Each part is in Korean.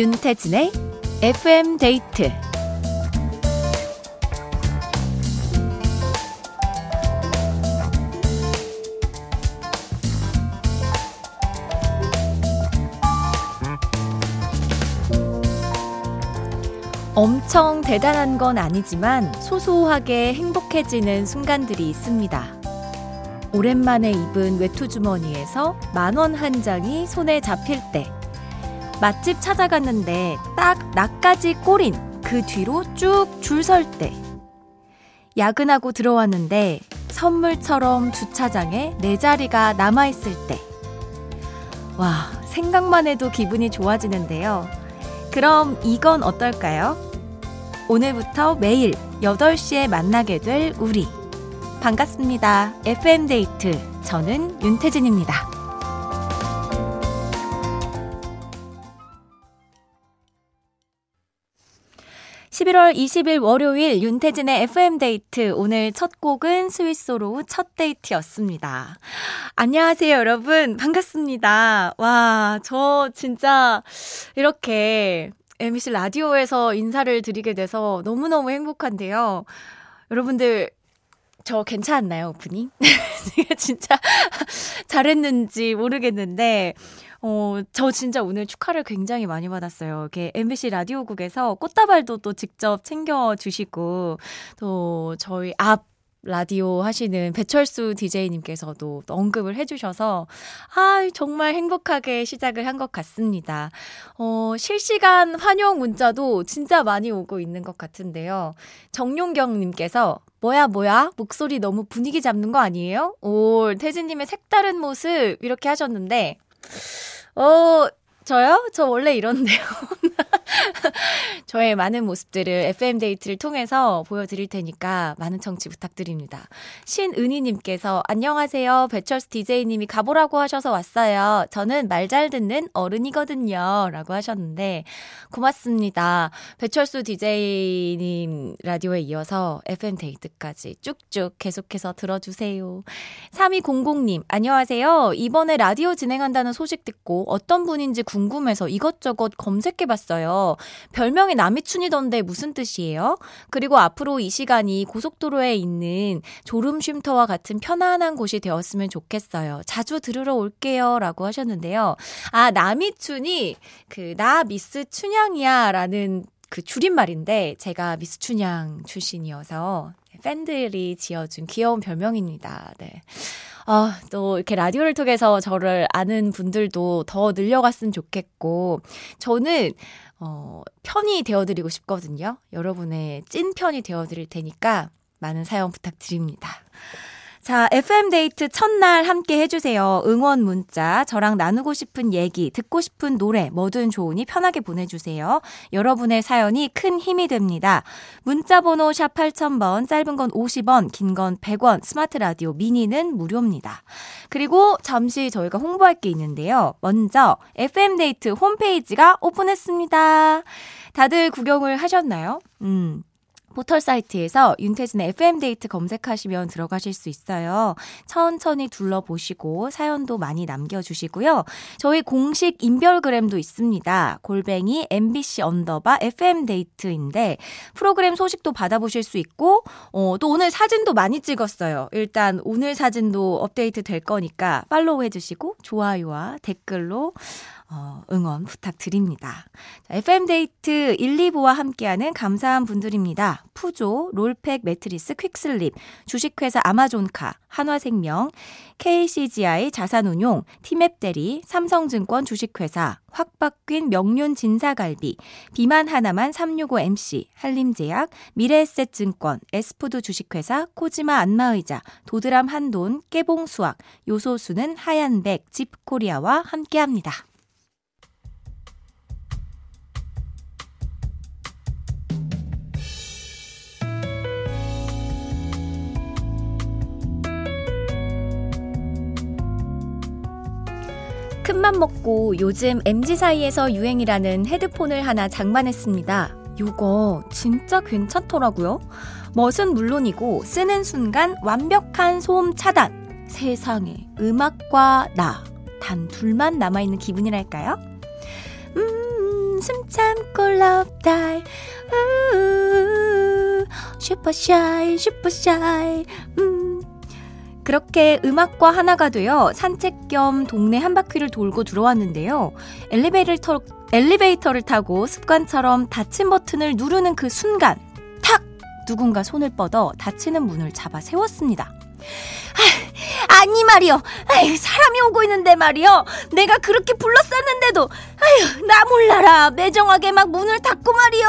윤태진의 FM 데이트 엄청 대단한 건 아니지만 소소하게 행복해지는 순간들이 있습니다. 오랜만에 입은 외투 주머니에서 만 원 한 장이 손에 잡힐 때, 맛집 찾아갔는데 딱 나까지 꼬린 그 뒤로 쭉 줄 설 때, 야근하고 들어왔는데 선물처럼 주차장에 내 자리가 남아있을 때, 와, 생각만 해도 기분이 좋아지는데요. 그럼 이건 어떨까요? 오늘부터 매일 8시에 만나게 될 우리. 반갑습니다. FM데이트. 저는 윤태진입니다. 11월 20일 월요일 윤태진의 FM데이트. 오늘 첫 곡은 스위스로 첫 데이트였습니다. 안녕하세요, 여러분. 반갑습니다. 와, 저 진짜 이렇게 MBC 라디오에서 인사를 드리게 돼서 너무너무 행복한데요. 여러분들, 저 괜찮았나요, 오프닝? 진짜 잘했는지 모르겠는데, 어, 저 진짜 오늘 축하를 굉장히 많이 받았어요. 이렇게 MBC 라디오국에서 꽃다발도 또 직접 챙겨주시고, 또 저희 앞 라디오 하시는 배철수 DJ님께서도 언급을 해주셔서, 아, 정말 행복하게 시작을 한 것 같습니다. 어, 실시간 환영 문자도 진짜 많이 오고 있는 것 같은데요. 정용경님께서, 뭐야, 뭐야? 목소리 너무 분위기 잡는 거 아니에요? 오, 태진님의 색다른 모습, 이렇게 하셨는데, 어, 저요? 저 원래 이런데요. 저의 많은 모습들을 FM데이트를 통해서 보여드릴 테니까 많은 청취 부탁드립니다. 신은희님께서 안녕하세요. 배철수 DJ님이 가보라고 하셔서 왔어요. 저는 말 잘 듣는 어른이거든요. 라고 하셨는데 고맙습니다. 배철수 DJ님 라디오에 이어서 FM데이트까지 쭉쭉 계속해서 들어주세요. 3200님 안녕하세요. 이번에 라디오 진행한다는 소식 듣고 어떤 분인지 궁금해 서 이것저것 검색해 봤어요. 별명이 남이춘이던데 무슨 뜻이에요? 그리고 앞으로 이 시간이 고속도로에 있는 졸음 쉼터와 같은 편안한 곳이 되었으면 좋겠어요. 자주 들으러 올게요. 라고 하셨는데요. 아, 남이춘이 그, 나 미스 춘향이야. 라는 그 줄임말인데, 제가 미스 춘향 출신이어서 팬들이 지어준 귀여운 별명입니다. 네. 아, 또 이렇게 라디오를 통해서 저를 아는 분들도 더 늘려갔으면 좋겠고, 저는, 어, 편이 되어드리고 싶거든요. 여러분의 찐 편이 되어드릴 테니까 많은 사연 부탁드립니다. 자, FM데이트 첫날 함께 해주세요. 응원 문자, 저랑 나누고 싶은 얘기, 듣고 싶은 노래, 뭐든 좋으니 편하게 보내주세요. 여러분의 사연이 큰 힘이 됩니다. 문자번호 샵 8000번, 짧은 건 50원, 긴 건 100원, 스마트 라디오 미니는 무료입니다. 그리고 잠시 저희가 홍보할 게 있는데요. 먼저, FM데이트 홈페이지가 오픈했습니다. 다들 구경을 하셨나요? 음. 포털 사이트에서 윤태진의 FM데이트 검색하시면 들어가실 수 있어요. 천천히 둘러보시고 사연도 많이 남겨주시고요. 저희 공식 인별그램도 있습니다. 골뱅이 MBC 언더바 FM데이트인데 프로그램 소식도 받아보실 수 있고 어, 또 오늘 사진도 많이 찍었어요. 일단 오늘 사진도 업데이트 될 거니까 팔로우 해주시고 좋아요와 댓글로 어, 응원 부탁드립니다. 자, FM데이트 1, 2부와 함께하는 감사한 분들입니다. 푸조, 롤팩 매트리스 퀵슬립, 주식회사 아마존카, 한화생명, KCGI 자산운용, 티맵대리, 삼성증권 주식회사, 확바뀐 명륜 진사갈비, 비만 하나만 365MC, 한림제약, 미래에셋증권, 에스푸드 주식회사, 코지마 안마의자, 도드람 한돈, 깨봉수학, 요소수는 하얀백, Jeep 코리아와 함께합니다. 큰맘 먹고 요즘 MZ 사이에서 유행이라는 헤드폰을 하나 장만했습니다. 요거 진짜 괜찮더라고요. 멋은 물론이고 쓰는 순간 완벽한 소음 차단. 세상에 음악과 나 단 둘만 남아있는 기분이랄까요? 음 숨 참고 love die. 우 슈퍼샤이, 슈퍼샤이. 음. 그렇게 음악과 하나가 되어 산책 겸 동네 한 바퀴를 돌고 들어왔는데요. 엘리베이터를, 터, 엘리베이터를 타고 습관처럼 닫힌 버튼을 누르는 그 순간, 탁! 누군가 손을 뻗어 닫히는 문을 잡아 세웠습니다. 아, 아니 말이요. 아유, 사람이 오고 있는데 말이요. 내가 그렇게 불렀었는데도 아유, 나 몰라라. 매정하게 막 문을 닫고 말이요.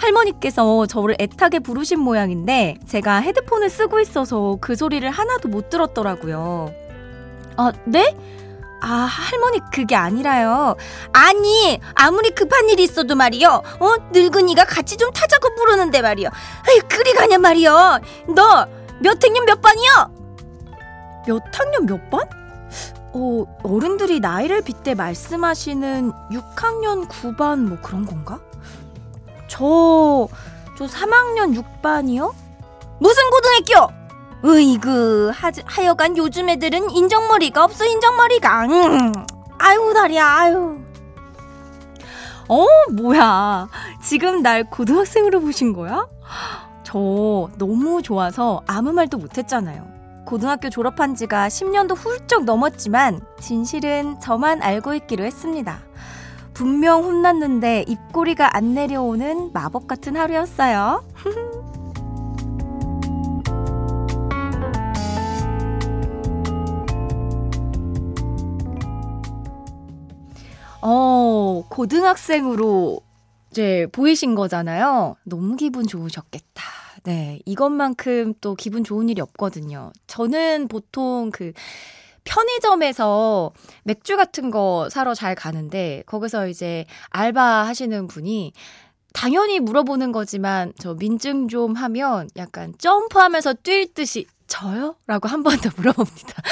할머니께서 저를 애타게 부르신 모양인데 제가 헤드폰을 쓰고 있어서 그 소리를 하나도 못 들었더라고요. 아, 네? 아, 할머니 그게 아니라요. 아니, 아무리 급한 일이 있어도 말이요. 어, 늙은이가 같이 좀 타자고 부르는데 말이요. 아유, 그리 가냐 말이요. 너 몇 학년 몇 반이요? 몇 학년 몇 반? 어, 어른들이 나이를 빗대 말씀하시는 6학년 9반 뭐 그런 건가? 저, 저 3학년 6반이요? 무슨 고등학교? 으이그, 하, 하여간 요즘 애들은 인정머리가 없어, 인정머리가. 음. 아유, 다리야, 아유. 어, 뭐야. 지금 날 고등학생으로 보신 거야? 저 너무 좋아서 아무 말도 못했잖아요. 고등학교 졸업한 지가 10년도 훌쩍 넘었지만 진실은 저만 알고 있기로 했습니다. 분명 혼났는데 입꼬리가 안 내려오는 마법 같은 하루였어요. 어, 고등학생으로 이제 보이신 거잖아요. 너무 기분 좋으셨겠다. 네. 이것만큼 또 기분 좋은 일이 없거든요. 저는 보통 그 편의점에서 맥주 같은 거 사러 잘 가는데 거기서 이제 알바 하시는 분이 당연히 물어보는 거지만 저 민증 좀 하면 약간 점프하면서 뛸 듯이 저요? 라고 한 번 더 물어봅니다.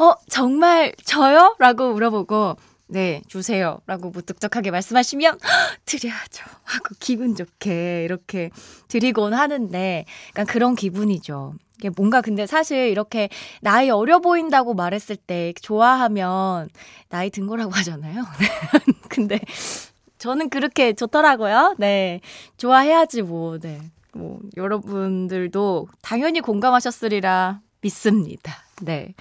어, 정말 저요? 라고 물어보고 네, 주세요. 라고 무뚝뚝하게 말씀하시면, 드려야죠. 하고 기분 좋게 이렇게 드리곤 하는데, 약간 그런 기분이죠. 이게 뭔가 근데 사실 이렇게 나이 어려 보인다고 말했을 때 좋아하면 나이 든 거라고 하잖아요. 근데 저는 그렇게 좋더라고요. 네. 좋아해야지 뭐, 네. 뭐, 여러분들도 당연히 공감하셨으리라 믿습니다. 네.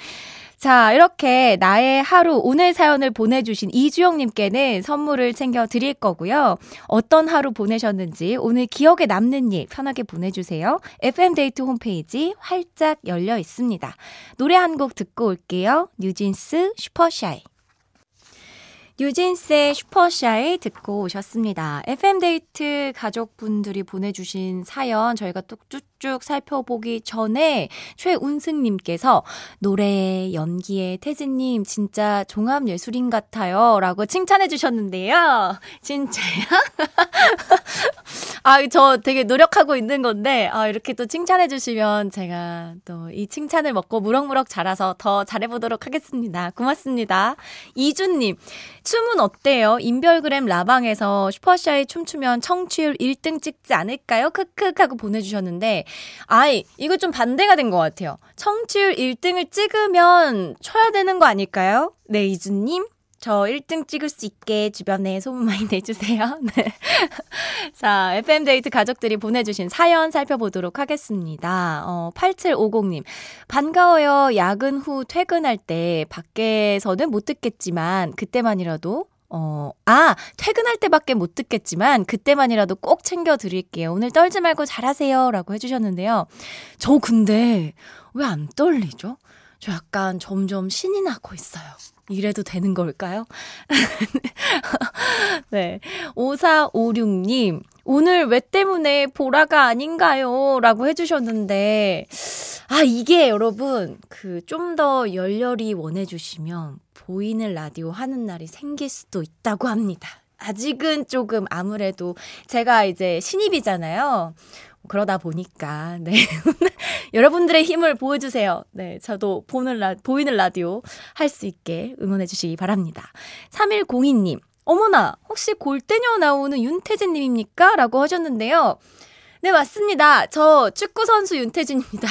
자, 이렇게 나의 하루 오늘 사연을 보내주신 이주영님께는 선물을 챙겨 드릴 거고요. 어떤 하루 보내셨는지 오늘 기억에 남는 일 편하게 보내주세요. FM데이트 홈페이지 활짝 열려 있습니다. 노래 한 곡 듣고 올게요. 뉴진스 Super Shy. 뉴진스의 Super Shy 듣고 오셨습니다. FM데이트 가족분들이 보내주신 사연 저희가 쭉쭉 살펴보기 전에 최운승님께서 노래, 연기에 태진님 진짜 종합예술인 같아요. 라고 칭찬해 주셨는데요. 진짜요? 아, 저 되게 노력하고 있는 건데, 아, 이렇게 또 칭찬해 주시면 제가 또 이 칭찬을 먹고 무럭무럭 자라서 더 잘해보도록 하겠습니다. 고맙습니다. 이준님, 춤은 어때요? 인별그램 라방에서 슈퍼샤이 춤추면 청취율 1등 찍지 않을까요? 크크 하고 보내주셨는데, 아이, 이거 좀 반대가 된 것 같아요. 청취율 1등을 찍으면 쳐야 되는 거 아닐까요? 네, 이준님. 저 1등 찍을 수 있게 주변에 소문 많이 내주세요. 네. 자, FM데이트 가족들이 보내주신 사연 살펴보도록 하겠습니다. 어, 8750님. 반가워요. 야근 후 퇴근할 때 밖에서는 못 듣겠지만, 그때만이라도 어, 아, 퇴근할 때밖에 못 듣겠지만, 그때만이라도 꼭 챙겨 드릴게요. 오늘 떨지 말고 잘하세요. 라고 해주셨는데요. 저 근데, 왜 안 떨리죠? 저 약간 점점 신이 나고 있어요. 이래도 되는 걸까요? 네. 5456님, 오늘 왜 때문에 보라가 아닌가요? 라고 해주셨는데, 아, 이게 여러분, 그, 좀 더 열렬히 원해주시면, 보이는 라디오 하는 날이 생길 수도 있다고 합니다. 아직은 조금 아무래도 제가 이제 신입이잖아요. 그러다 보니까, 네. 여러분들의 힘을 보여주세요. 네. 저도 보는 라, 보이는 라디오 할 수 있게 응원해 주시기 바랍니다. 3102님, 어머나, 혹시 골대녀 나오는 윤태진님입니까? 라고 하셨는데요. 네, 맞습니다. 저 축구 선수 윤태진입니다.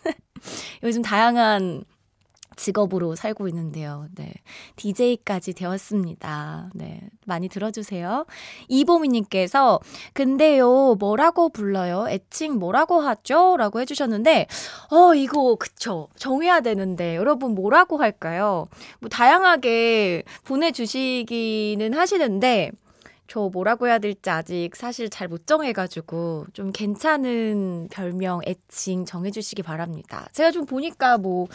요즘 다양한 직업으로 살고 있는데요. 네. DJ까지 되었습니다. 네. 많이 들어주세요. 이보미님께서, 근데요, 뭐라고 불러요? 애칭 뭐라고 하죠? 라고 해주셨는데, 어, 이거, 그쵸. 정해야 되는데, 여러분 뭐라고 할까요? 뭐, 다양하게 보내주시기는 하시는데, 저 뭐라고 해야 될지 아직 사실 잘 못 정해가지고 좀 괜찮은 별명, 애칭 정해주시기 바랍니다. 제가 좀 보니까 뭐,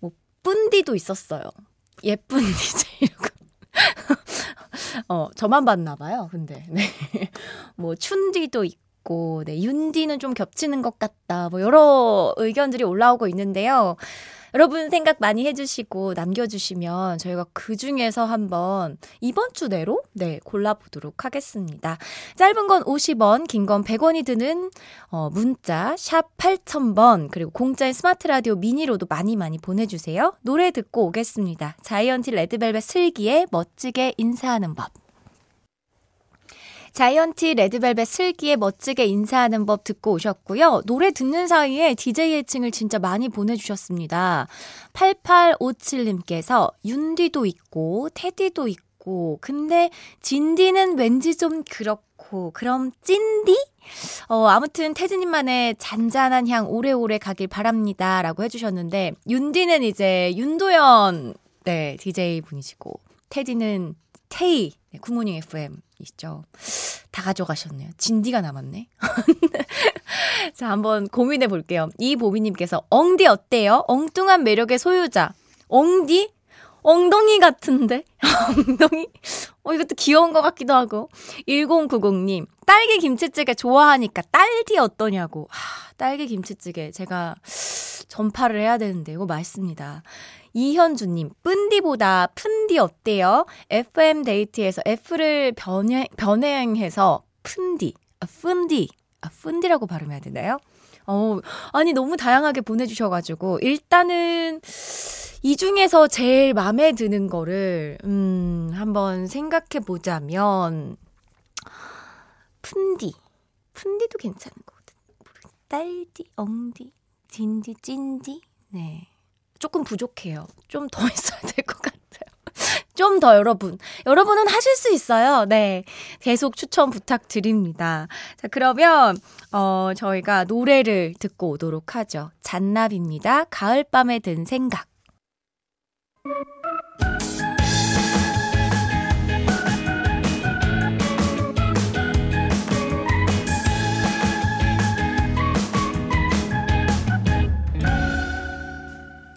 뭐, 뿌디도 있었어요. 예쁜 DJ 이러고. 어, 저만 봤나 봐요. 근데. 네. 뭐 춘디도 있고 네, 윤디는 좀 겹치는 것 같다. 뭐 여러 의견들이 올라오고 있는데요. 여러분 생각 많이 해주시고 남겨주시면 저희가 그 중에서 한번 이번 주 내로 네 골라보도록 하겠습니다. 짧은 건 50원, 긴 건 100원이 드는 어, 문자 샵 8000번 그리고 공짜인 스마트 라디오 미니로도 많이 많이 보내주세요. 노래 듣고 오겠습니다. 자이언티 레드벨벳 슬기의 멋지게 인사하는 법. 자이언티 레드벨벳 슬기에 멋지게 인사하는 법 듣고 오셨고요. 노래 듣는 사이에 DJ 애칭을 진짜 많이 보내주셨습니다. 8857님께서 윤디도 있고 테디도 있고 근데 진디는 왠지 좀 그렇고 그럼 찐디? 어, 아무튼 태진님만의 잔잔한 향 오래오래 가길 바랍니다. 라고 해주셨는데, 윤디는 이제 윤도현, 네, DJ 분이시고, 테디는 테이, 네, 굿모닝 FM 이시죠. 다 가져가셨네요. 진디가 남았네. 자, 한번 고민해 볼게요. 이보미님께서 엉디 어때요? 엉뚱한 매력의 소유자. 엉디? 엉덩이 같은데? 엉덩이? 어, 이것도 귀여운 것 같기도 하고. 1090님, 딸기 김치찌개 좋아하니까 딸디 어떠냐고. 하, 딸기 김치찌개. 제가 전파를 해야 되는데, 이거 맛있습니다. 이현주님, 쁜디보다 푼디 어때요? FM 데이트에서 F를 변해, 변행해서 푼디, 아, 푼디, 아, 푼디라고 발음해야 되나요? 어, 아니, 너무 다양하게 보내주셔가지고, 일단은, 이 중에서 제일 마음에 드는 거를, 음, 한번 생각해 보자면, 푼디. 푼디도 괜찮은 것 같아요. 딸디, 엉디, 진디, 찐디. 네. 조금 부족해요. 좀 더 있어야 될 것 같아요. 좀 더 여러분. 여러분은 하실 수 있어요. 네. 계속 추천 부탁드립니다. 자, 그러면, 어, 저희가 노래를 듣고 오도록 하죠. 잔나비입니다. 가을밤에 든 생각.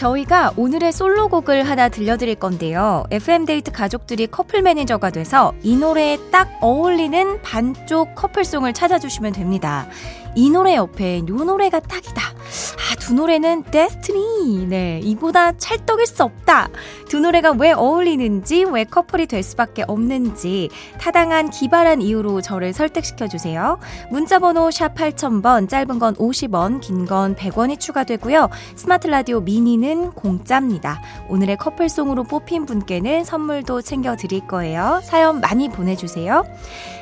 저희가 오늘의 솔로곡을 하나 들려드릴 건데요. FM데이트 가족들이 커플 매니저가 돼서 이 노래에 딱 어울리는 반쪽 커플송을 찾아주시면 됩니다. 이 노래 옆에 이 노래가 딱이다. 아, 두 노래는 데스티니. 네, 이보다 찰떡일 수 없다. 두 노래가 왜 어울리는지, 왜 커플이 될 수밖에 없는지 타당한 기발한 이유로 저를 설득시켜 주세요. 문자 번호 샵 8000번, 짧은 건 50원, 긴 건 100원이 추가되고요. 스마트 라디오 미니는 공짜입니다. 오늘의 커플송으로 뽑힌 분께는 선물도 챙겨 드릴 거예요. 사연 많이 보내 주세요.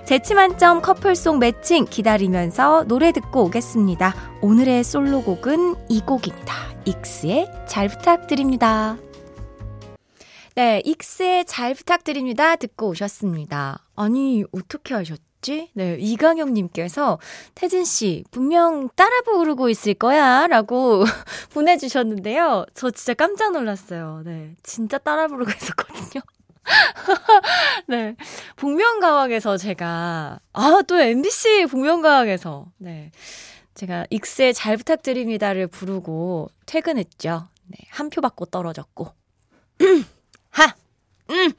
재치 만점 커플송 매칭 기다리면서 노래 듣고 오겠습니다. 오늘의 솔로곡은 이 곡입니다. 익스의 잘 부탁드립니다. 네, 익스의 잘 부탁드립니다. 듣고 오셨습니다. 아니, 어떻게 하셨지? 네, 이강영님께서 태진씨, 분명 따라 부르고 있을 거야. 라고 보내주셨는데요. 저 진짜 깜짝 놀랐어요. 네, 진짜 따라 부르고 있었거든요. 네. 복면가왕에서 제가, 아, 또 MBC 복면가왕에서, 네. 제가 익스의 잘 부탁드립니다를 부르고 퇴근했죠. 네. 한 표 받고 떨어졌고. 하! 음!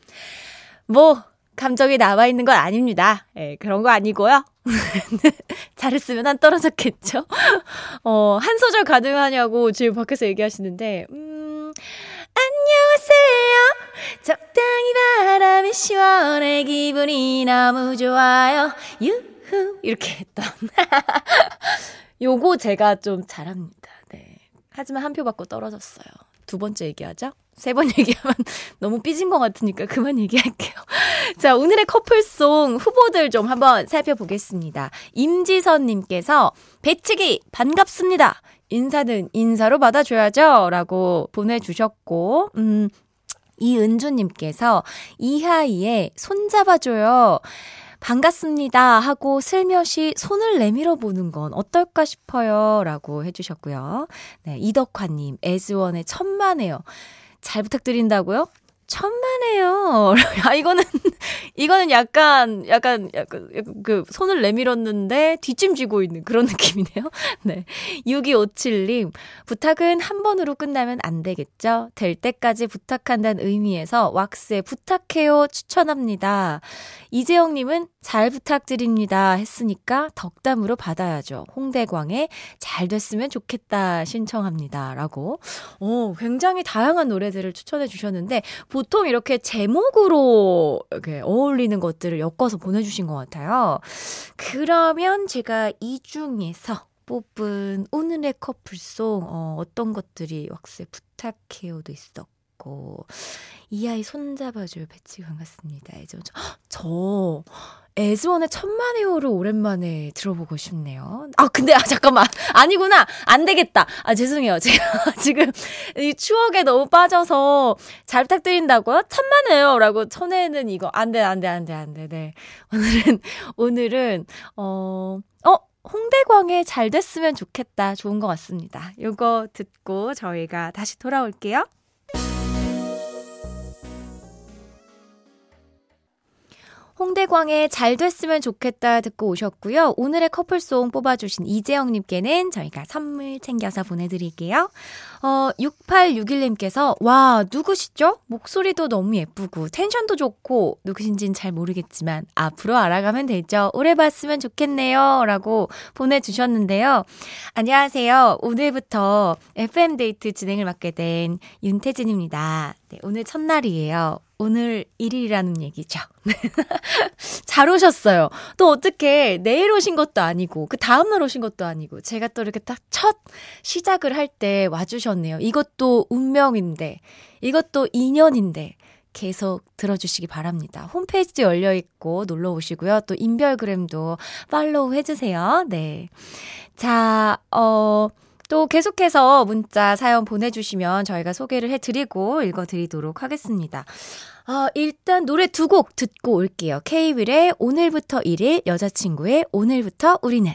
뭐, 감정이 남아 있는 건 아닙니다. 예, 그런 거 아니고요. 잘했으면 안 떨어졌겠죠? 어, 한 소절 가능하냐고 지금 밖에서 얘기하시는데, 음, 안녕하세요. 적 바람이 시원해 기분이 너무 좋아요. 유후. 이렇게 했던. 요거 제가 좀 잘합니다. 네. 하지만 한 표 받고 떨어졌어요. 두 번째 얘기하죠? 세번 얘기하면 너무 삐진 것 같으니까 그만 얘기할게요. 자, 오늘의 커플송 후보들 좀 한번 살펴보겠습니다. 임지선님께서 배치기 반갑습니다. 인사는 인사로 받아줘야죠. 라고 보내주셨고, 음, 이은주님께서 이하이의 손잡아줘요. 반갑습니다 하고 슬며시 손을 내밀어 보는 건 어떨까 싶어요. 라고 해주셨고요. 네, 이덕화님, 에즈원의 천만에요. 잘 부탁드린다고요? 천만에요. 아, 이거는, 이거는 약간, 약간, 약간, 그, 손을 내밀었는데 뒷짐지고 있는 그런 느낌이네요. 네. 6257님, 부탁은 한 번으로 끝나면 안 되겠죠? 될 때까지 부탁한다는 의미에서 왁스에 부탁해요 추천합니다. 이재영님은 잘 부탁드립니다 했으니까 덕담으로 받아야죠. 홍대광의 잘 됐으면 좋겠다 신청합니다. 라고. 오, 굉장히 다양한 노래들을 추천해 주셨는데, 보통 이렇게 제목으로 이렇게 어울리는 것들을 엮어서 보내주신 것 같아요. 그러면 제가 이 중에서 뽑은 오늘의 커플송, 어, 어떤 것들이 왁스에 부탁해요도 있었고, 이 아이 손잡아줄 배치 반갑습니다. 저, 저 에즈원의 천만에오를 오랜만에 들어보고 싶네요. 아, 근데, 아, 잠깐만. 아니구나. 안 되겠다. 아, 죄송해요. 제가 지금 이 추억에 너무 빠져서 잘 부탁드린다고요? 천만에요. 라고 쳐내는 이거. 안 돼, 안 돼, 안 돼, 안 돼. 네. 오늘은, 오늘은, 어, 어, 홍대광에 잘 됐으면 좋겠다. 좋은 것 같습니다. 요거 듣고 저희가 다시 돌아올게요. 홍대광의 잘 됐으면 좋겠다 듣고 오셨고요. 오늘의 커플송 뽑아주신 이재영님께는 저희가 선물 챙겨서 보내드릴게요. 어, 6861님께서, 와, 누구시죠? 목소리도 너무 예쁘고, 텐션도 좋고, 누구신진 잘 모르겠지만, 앞으로 알아가면 되죠. 오래 봤으면 좋겠네요. 라고 보내주셨는데요. 안녕하세요. 오늘부터 FM데이트 진행을 맡게 된 윤태진입니다. 네, 오늘 첫날이에요. 오늘 1일이라는 얘기죠. 잘 오셨어요. 또 어떻게 내일 오신 것도 아니고, 그 다음날 오신 것도 아니고, 제가 또 이렇게 딱 첫 시작을 할 때 와주셨네요. 이것도 운명인데, 이것도 인연인데, 계속 들어주시기 바랍니다. 홈페이지도 열려있고 놀러 오시고요. 또 인별그램도 팔로우 해주세요. 네. 자, 어, 또 계속해서 문자 사연 보내주시면 저희가 소개를 해드리고 읽어드리도록 하겠습니다. 어, 일단 노래 두 곡 듣고 올게요. 케이윌의 오늘부터 1일, 여자친구의 오늘부터 우리는.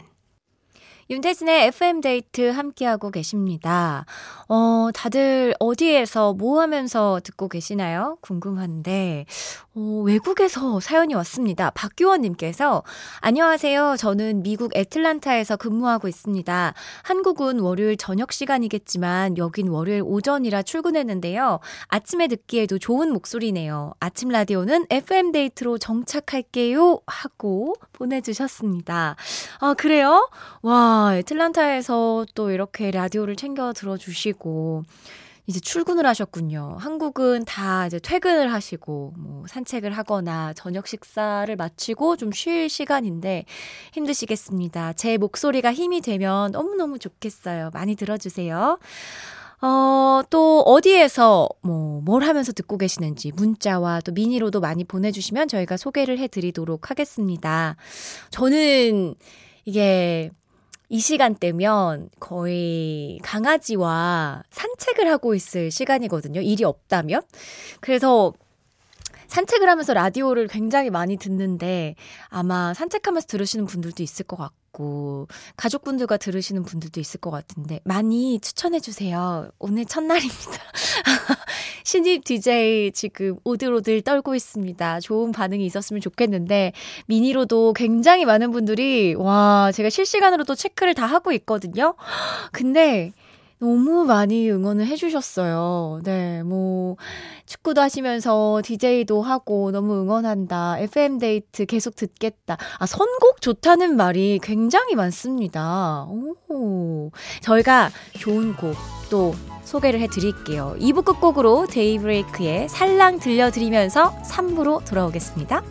윤태진의 FM데이트 함께하고 계십니다. 어, 다들 어디에서 뭐 하면서 듣고 계시나요? 궁금한데, 어, 외국에서 사연이 왔습니다. 박규원님께서, 안녕하세요. 저는 미국 애틀란타에서 근무하고 있습니다. 한국은 월요일 저녁 시간이겠지만, 여긴 월요일 오전이라 출근했는데요. 아침에 듣기에도 좋은 목소리네요. 아침 라디오는 FM데이트로 정착할게요. 하고 보내주셨습니다. 아, 그래요? 와, 애틀란타에서 또 이렇게 라디오를 챙겨 들어주시고, 이제 출근을 하셨군요. 한국은 다 이제 퇴근을 하시고, 뭐, 산책을 하거나, 저녁 식사를 마치고 좀 쉴 시간인데, 힘드시겠습니다. 제 목소리가 힘이 되면 너무너무 좋겠어요. 많이 들어주세요. 어, 또 어디에서 뭐, 뭘 하면서 듣고 계시는지 문자와 또 미니로도 많이 보내주시면 저희가 소개를 해드리도록 하겠습니다. 저는 이게 이 시간대면 거의 강아지와 산책을 하고 있을 시간이거든요. 일이 없다면. 그래서 산책을 하면서 라디오를 굉장히 많이 듣는데 아마 산책하면서 들으시는 분들도 있을 것 같고 가족분들과 들으시는 분들도 있을 것 같은데 많이 추천해 주세요. 오늘 첫날입니다. 신입 DJ 지금 오들오들 떨고 있습니다. 좋은 반응이 있었으면 좋겠는데 미니로도 굉장히 많은 분들이 와 제가 실시간으로 도 체크를 다 하고 있거든요. 근데 너무 많이 응원을 해주셨어요. 네, 뭐, 축구도 하시면서 DJ도 하고 너무 응원한다. FM데이트 계속 듣겠다. 아, 선곡 좋다는 말이 굉장히 많습니다. 오. 저희가 좋은 곡 또 소개를 해드릴게요. 2부 끝곡으로 데이브레이크의 살랑 들려드리면서 3부로 돌아오겠습니다.